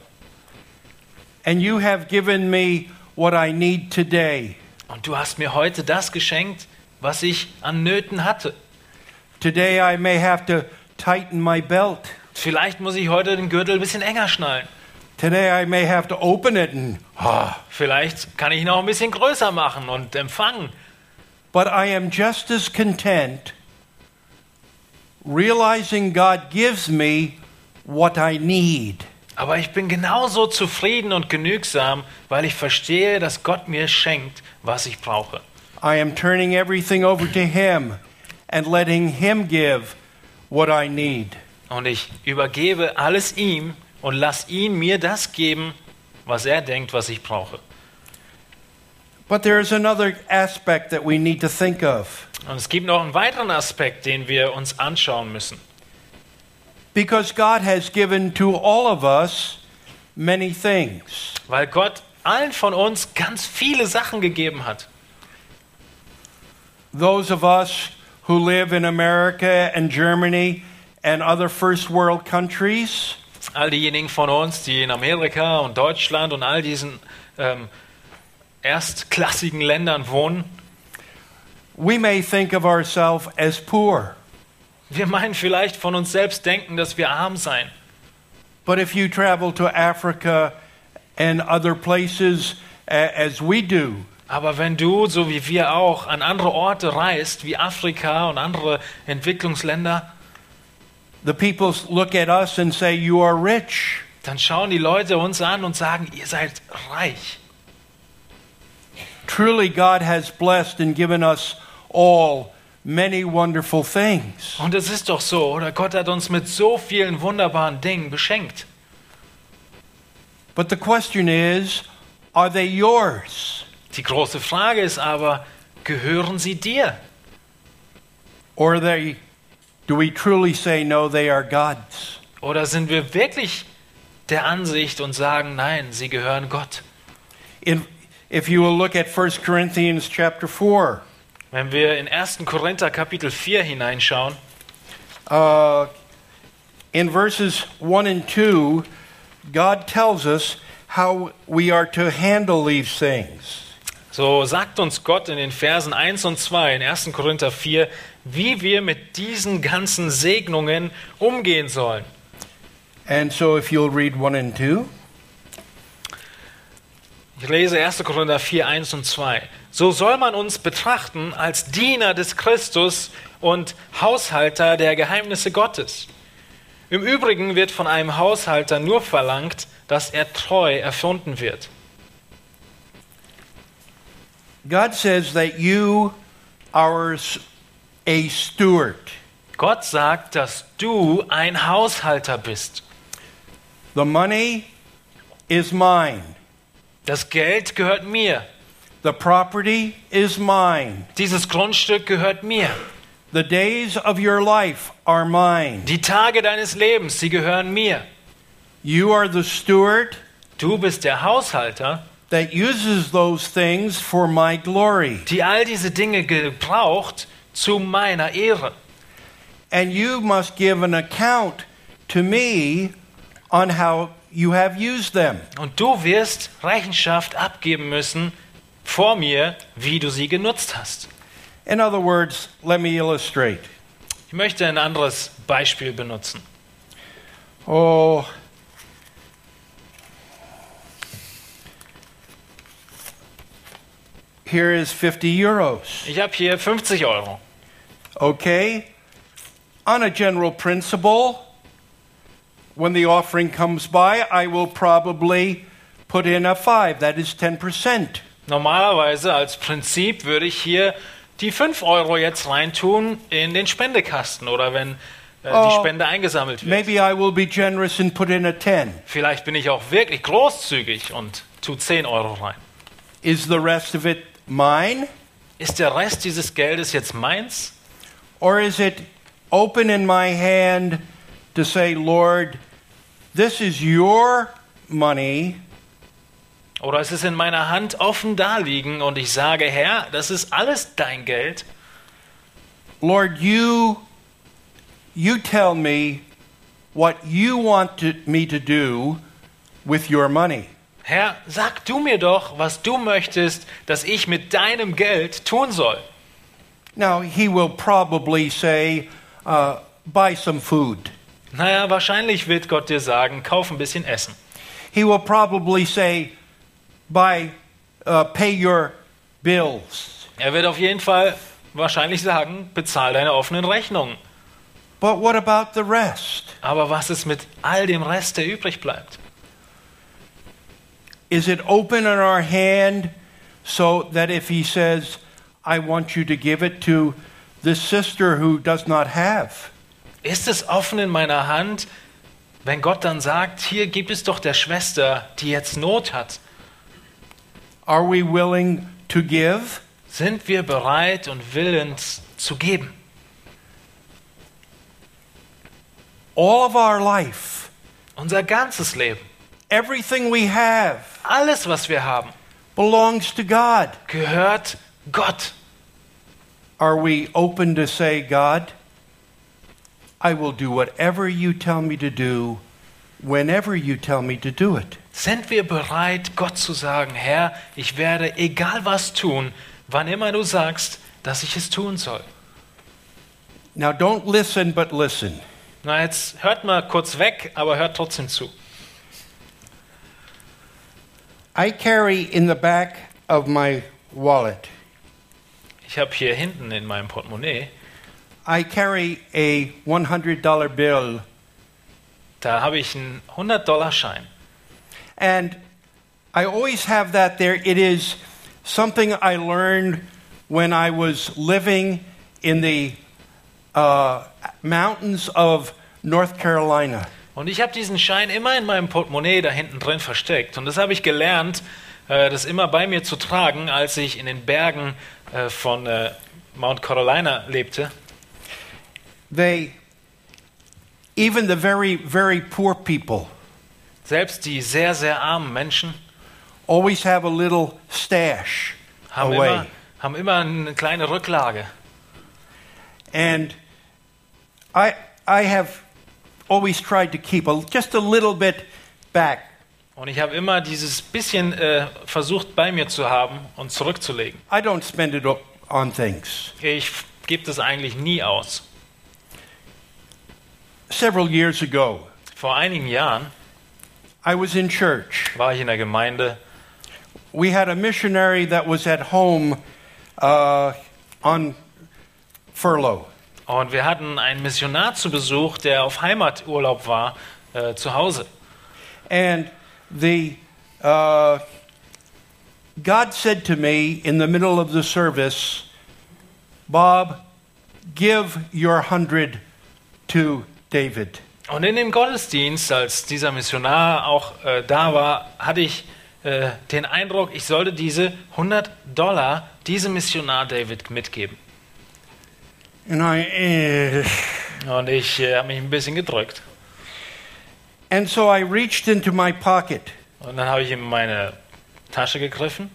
And you have given me what I need today. Und du hast mir heute das geschenkt, was ich an Nöten hatte. Today I may have to tighten my belt. Vielleicht muss ich heute den Gürtel ein bisschen enger schnallen. Today I may have to open it and ah. Vielleicht kann ich ihn auch ein bisschen größer machen und empfangen. But I am just as content realizing God gives me what I need. Aber ich bin genauso zufrieden und genügsam, weil ich verstehe, dass Gott mir schenkt, was ich brauche. I am turning everything over to Him and letting Him give what I need. Und ich übergebe alles ihm und lass ihn mir das geben, was er denkt, was ich brauche. But there is another aspect that we need to think of. Und es gibt noch einen weiteren Aspekt, den wir uns anschauen müssen. Because God has given to all of us many things. Weil Gott allen von uns ganz viele Sachen gegeben hat. Those of us who live in America and Germany and other first world countries, All diejenigen von uns, die in Amerika und Deutschland und all diesen ähm, erstklassigen Ländern wohnen, we may think of ourselves as poor. Wir meinen vielleicht von uns selbst denken, dass wir arm seien. But if you travel to Africa and other places as we do, Aber wenn du, so wie wir auch, an andere Orte reist, wie Afrika und andere Entwicklungsländer, the people look at us and say, You are rich. dann schauen die Leute uns an und sagen, ihr seid reich. Truly, God has blessed and given us all many wonderful things. Und es ist doch so, oder? Gott hat uns mit so vielen wunderbaren Dingen beschenkt. But the question is, are they yours? Die große Frage ist aber, gehören sie dir? Or they, do we truly say, no, they are God's? Oder sind wir wirklich der Ansicht und sagen, nein, sie gehören Gott? In, if you will look at 1 Corinthians chapter 4, Wenn wir in 1. Korinther Kapitel 4 hineinschauen, uh, in verses 1 and 2, God tells us how we are to handle these things. so sagt uns Gott in den Versen 1 und 2 in 1. Korinther 4, wie wir mit diesen ganzen Segnungen umgehen sollen. And so if you'll read 1 and 2. Ich lese 1. Korinther 4, 1 und 2. So soll man uns betrachten als Diener des Christus und Haushalter der Geheimnisse Gottes. Im Übrigen wird von einem Haushalter nur verlangt, dass er treu erfunden wird. God says that you are a steward. Gott sagt, dass du ein Haushalter bist. The money is mine. Das Geld gehört mir. The property is mine. Dieses Grundstück gehört mir. The days of your life are mine. Die Tage deines Lebens, sie gehören mir. You are the steward Du bist der Haushalter, that uses those things for my glory. die all diese Dinge gebraucht zu meiner Ehre. And you must give an account to me on how you have used them. Und du wirst Rechenschaft abgeben müssen vor mir, wie du sie genutzt hast. In other words, let me illustrate. Ich möchte ein anderes Beispiel benutzen. Oh, here is 50 euros. Ich habe hier 50 Euro. Okay? On a general principle, when the offering comes by, I will probably put in a five. That is 10%. Normalerweise als Prinzip würde ich hier die 5 Euro jetzt reintun in den Spendekasten oder wenn äh, Oh. die Spende eingesammelt wird. Maybe I will be generous and put in a 10. Vielleicht bin ich auch wirklich großzügig und tu 10 Euro rein. Is the rest of it mine? Ist der Rest dieses Geldes jetzt meins? Or is it open in my hand to say, Lord, this is your money, Oder ist es in meiner Hand offen daliegen und ich sage, Herr, das ist alles dein Geld? Lord, you you tell me what you want to, me to do with your money. Herr, sag du mir doch, was du möchtest, dass ich mit deinem Geld tun soll. Now, he will probably say, uh, buy some food. Naja, wahrscheinlich wird Gott dir sagen, kauf ein bisschen Essen. He will probably say, buy, uh, pay your bills. Er wird auf jeden Fall wahrscheinlich sagen, bezahl deine offenen Rechnungen. But what about the rest? Aber was ist mit all dem Rest, der übrig bleibt? Is it open in our hand so that if he says, I want you to give it to this sister who does not have, Ist es offen in meiner Hand, wenn Gott dann sagt, hier gibt es doch der Schwester, die jetzt Not hat? Are we willing to give? Sind wir bereit und willens zu geben? All of our life, Unser ganzes Leben, everything we have, alles, was wir haben, belongs to God. gehört Gott. Are we open to say, God, I will do whatever you tell me to do, whenever you tell me to do it? Sind wir bereit, Gott zu sagen, Herr, ich werde egal was tun, wann immer du sagst, dass ich es tun soll? Now, don't listen, but listen. Na, jetzt hört mal kurz weg, aber hört trotzdem zu. I carry in the back of my wallet, Ich habe hier hinten in meinem Portemonnaie, I carry a $100 bill. Da habe ich einen 100-Dollar-Schein. And I always have that there. It is something I learned when I was living in the uh, mountains of North Carolina. Und ich habe diesen Schein immer in meinem Portemonnaie da hinten drin versteckt. Und das habe ich gelernt, äh, das immer bei mir zu tragen, als ich in den Bergen äh, von äh, Mount Carolina lebte. They, even the very, very poor people, Selbst die sehr, sehr armen Menschen always have a little stash haben away. immer, haben immer eine kleine Rücklage. And I, I have always tried to keep a, just a little bit back. Und ich habe immer dieses bisschen äh, versucht bei mir zu haben und zurückzulegen. I don't spend it on things. Ich gebe das eigentlich nie aus. Several years ago, Vor einigen Jahren I was in church. war ich in der Gemeinde We had a missionary that was at home uh, on furlough. und wir hatten einen Missionar zu Besuch, der auf Heimaturlaub war, äh, zu Hause. And the uh, God said to me in the middle of the service, Bob, give your hundred to David. Und in dem Gottesdienst, als dieser Missionar auch äh, da war, hatte ich äh, den Eindruck, ich sollte diese 100 Dollar diesem Missionar David mitgeben. And I, eh. Und ich äh, habe mich ein bisschen gedrückt. and so I reached into my pocket Und dann habe ich in meine Tasche gegriffen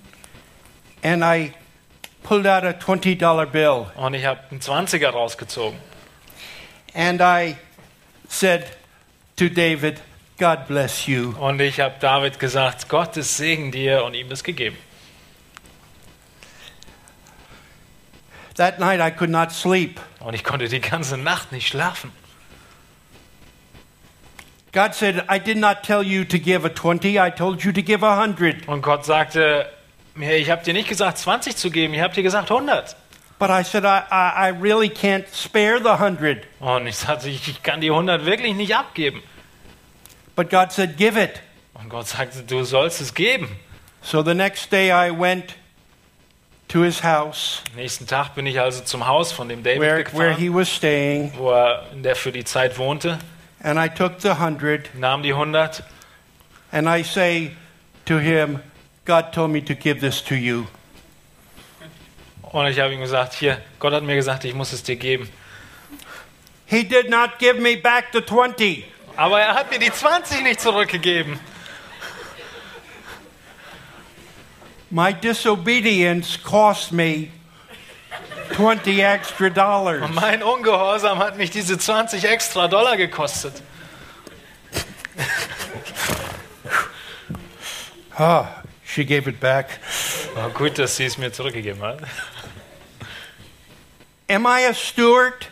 and I pulled out a twenty dollar bill und ich habe einen 20er rausgezogen. and I said to David, "God bless you." Und ich habe David gesagt, Gottes Segen dir und ihm das gegeben. That night I could not sleep. Und ich konnte die ganze Nacht nicht schlafen. God said, "I did not tell you to give a twenty. I told you to give a hundred. Und Gott sagte mir, ich habe dir nicht gesagt 20 zu geben, ich habe dir gesagt 100. But I said, I, I, I really can't spare the hundred. Und ich sagte, ich kann die 100 wirklich nicht abgeben. But God said, Give it. Und Gott sagte, du sollst es geben. So the next day I went to his house Nächsten Tag bin ich also zum Haus von dem David where, where he was staying, wo er der für die Zeit wohnte, and I took the hundred, nahm die 100 and I say to him, God told me to give this to you. Und ich habe ihm gesagt, hier, Gott hat mir gesagt, ich muss es dir geben. He did not give me back the 20. Aber er hat mir die 20 nicht zurückgegeben. My disobedience cost me 20 extra dollars. Und mein Ungehorsam hat mich diese 20 extra Dollar gekostet. Ah, she gave it back. Oh, gut, dass sie es mir zurückgegeben hat. Am I a steward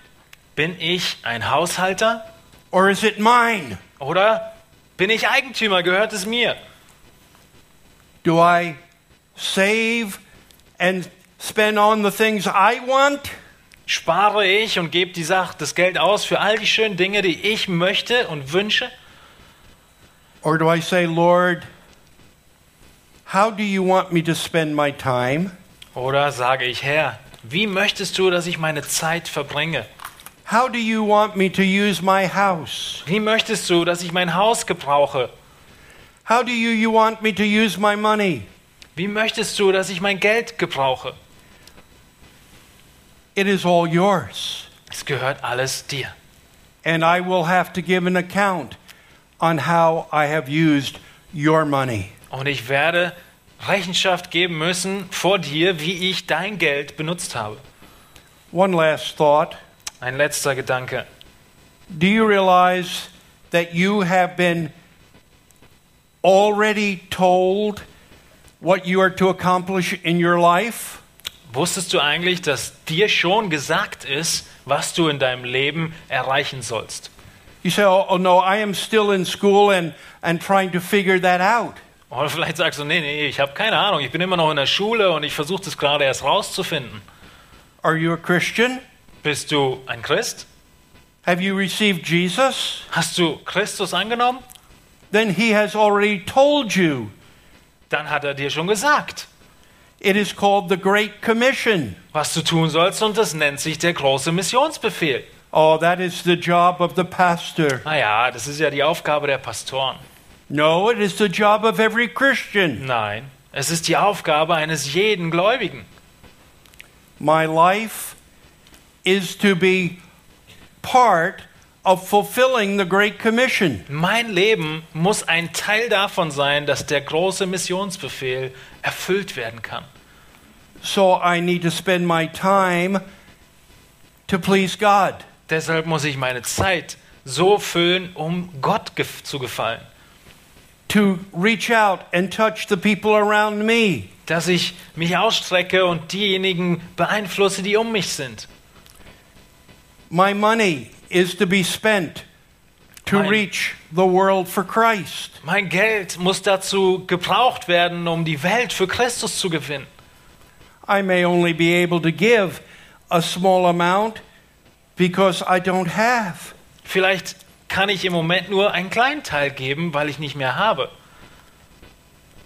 Bin ich ein Haushalter or is it mine? oder bin ich Eigentümer? Gehört es mir? Do I save and spend on the things I want? Spare ich und gebe die Sache, das Geld aus für all die schönen Dinge, die ich möchte und wünsche? Or do I say, Lord, how do you want me to spend my time? Oder sage ich, Herr, wie möchtest du, dass ich meine Zeit verbringe? How do you want me to use my house? Wie möchtest du, dass ich mein Haus gebrauche? How do you, you want me to use my money? Wie möchtest du, dass ich mein Geld gebrauche? It is all yours. Es gehört alles dir. And I will have to give an account on how I have used your money. Und ich werde Rechenschaft geben müssen vor dir, wie ich dein Geld benutzt habe. One last thought. Ein letzter Gedanke. Do you realize that you have been already told what you are to accomplish in your life? Wusstest du eigentlich, dass dir schon gesagt ist, was du in deinem Leben erreichen sollst? You say, oh, oh, no, I am still in school and, and trying to figure that out. Oder vielleicht sagst du, nee, nee, ich habe keine Ahnung, ich bin immer noch in der Schule und ich versuche das gerade erst rauszufinden. Are you a Christian? Bist du ein Christ? Have you received Jesus? Hast du Christus angenommen? Then he has already told you. Dann hat er dir schon gesagt, It is called the Great Commission. was du tun sollst und das nennt sich der große Missionsbefehl. Oh, that is the job of the pastor. Naja, das ist ja die Aufgabe der Pastoren. No, it is the job of every Christian. Nein, es ist die Aufgabe eines jeden Gläubigen. My life is to be part of fulfilling the Great Commission. Mein Leben muss ein Teil davon sein, dass der große Missionsbefehl erfüllt werden kann. So I need to spend my time to please God. Deshalb muss ich meine Zeit so füllen, um Gott zu gefallen. To reach out and touch the people around me. Dass ich mich ausstrecke und diejenigen beeinflusse, die um mich sind. My money is to be spent to Mein- reach the world for Christ. Mein Geld muss dazu gebraucht werden, um die Welt für Christus zu gewinnen. I may only be able to give a small amount because I don't have. Vielleicht kann ich im Moment nur einen kleinen Teil geben, weil ich nicht mehr habe.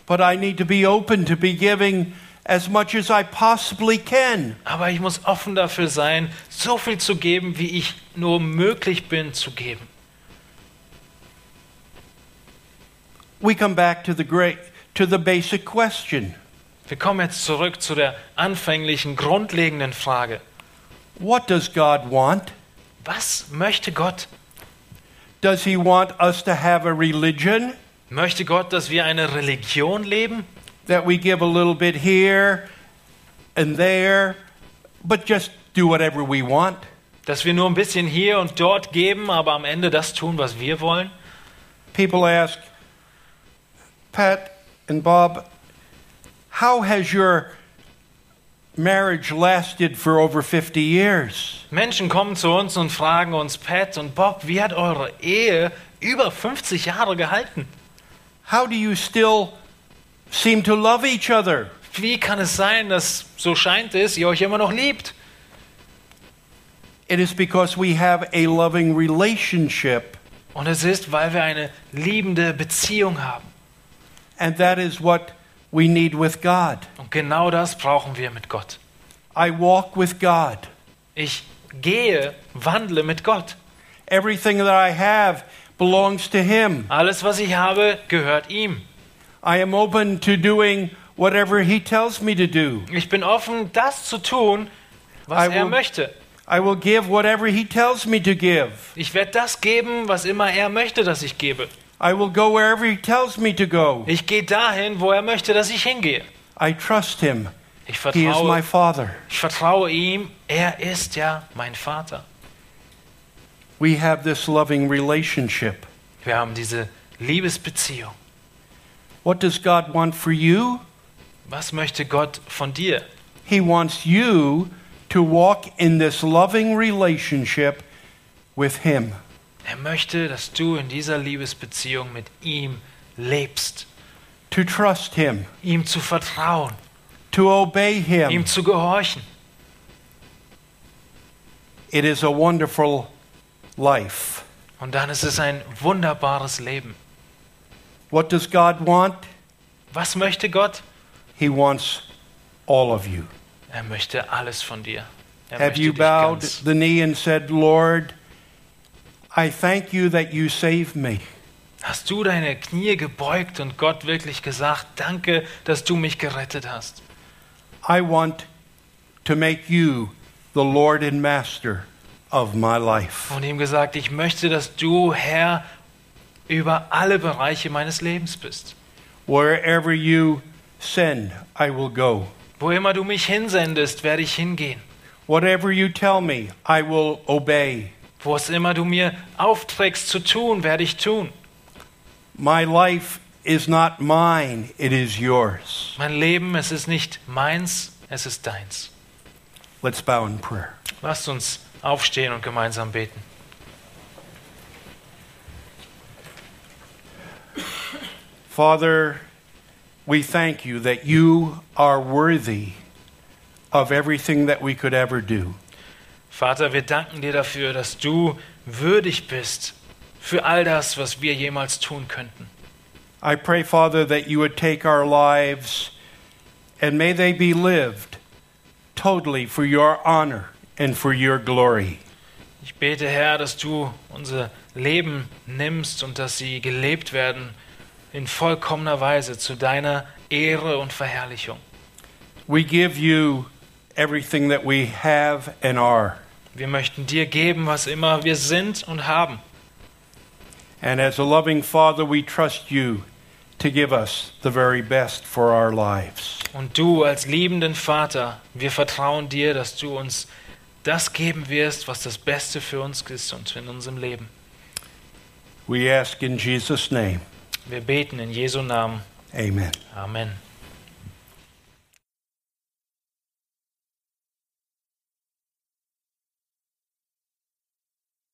But I need to be open to be giving as much as I possibly can. Aber ich muss offen dafür sein, so viel zu geben, wie ich nur möglich bin zu geben. We come back to the great to the basic question. Wir kommen jetzt zurück zu der anfänglichen, grundlegenden Frage. What does God want? Was möchte Gott? Does he want us to have a religion Möchte Gott, dass wir eine Religion leben? that we give a little bit here and there, but just do whatever we want? Dass wir nur ein bisschen hier und dort geben, aber am Ende das tun, was wir wollen? People ask, Pat and Bob, how has your marriage lasted for over 50 years? Menschen kommen zu uns und fragen uns, Pat und Bob, wie hat eure Ehe über 50 Jahre gehalten? How do you still seem to love each other? Wie kann es sein, dass so scheint es, ihr euch immer noch liebt? It is because we have a loving relationship, Und es ist, weil wir eine liebende Beziehung haben. and that is what we need with God. Und genau das brauchen wir mit Gott. I walk with God. Ich gehe, wandle mit Gott. Everything that I have belongs to Him. Alles, was ich habe, gehört ihm. I am open to doing whatever He tells me to do. Ich bin offen, das zu tun, was I er will- möchte. I will give whatever He tells me to give. Ich werde das geben, was immer er möchte, dass ich gebe. I will go wherever He tells me to go. Ich gehe dahin, wo er möchte, dass ich hingehe. I trust Him. Ich He is my vertraue, Father. ich vertraue ihm. Er ist ja mein Vater. We have this loving relationship. Wir haben diese Liebesbeziehung. What does God want for you? Was möchte Gott von dir? He wants you to walk in this loving relationship with Him. Er möchte, dass du in dieser Liebesbeziehung mit ihm lebst. to trust Him, Ihm zu vertrauen, to obey Him. ihm zu gehorchen. It is a wonderful life. Und dann ist es ein wunderbares Leben. What does God want? Was möchte Gott? He wants all of you. Er möchte alles von dir. Er Have you bowed the knee and said, Lord, I thank you that you saved me? Hast du deine Knie gebeugt und Gott wirklich gesagt, danke, dass du mich gerettet hast? I want to make you the Lord and Master of my life. Und ihm gesagt, ich möchte, dass du Herr über alle Bereiche meines Lebens bist. Wherever you send, I will go. Wo immer du mich hinsendest, werde ich hingehen. Whatever you tell me, I will obey. Wo es immer du mir aufträgst zu tun, werde ich tun. My life is not mine, it is yours. Mein Leben, es ist nicht meins, es ist deins. Let's bow in prayer. Lasst uns aufstehen und gemeinsam beten. Father, we thank you that you are worthy of everything that we could ever do. Vater, wir danken dir dafür, dass du würdig bist für all das, was wir jemals tun könnten. I pray, Father, that you would take our lives and may they be lived totally for your honor and for your glory. Ich bete, Herr, dass du unser Leben nimmst und dass sie gelebt werden in vollkommener Weise zu deiner Ehre und Verherrlichung. We give you everything that we have and are. Wir möchten dir geben, was immer wir sind und haben. And as a loving Father, we trust you to give us the very best for our lives. Und du als liebenden Vater, wir vertrauen dir, dass du uns das geben wirst, was das Beste für uns ist und in unserem Leben. We ask in Jesus' name. Wir beten in Jesu Namen. Amen. Amen.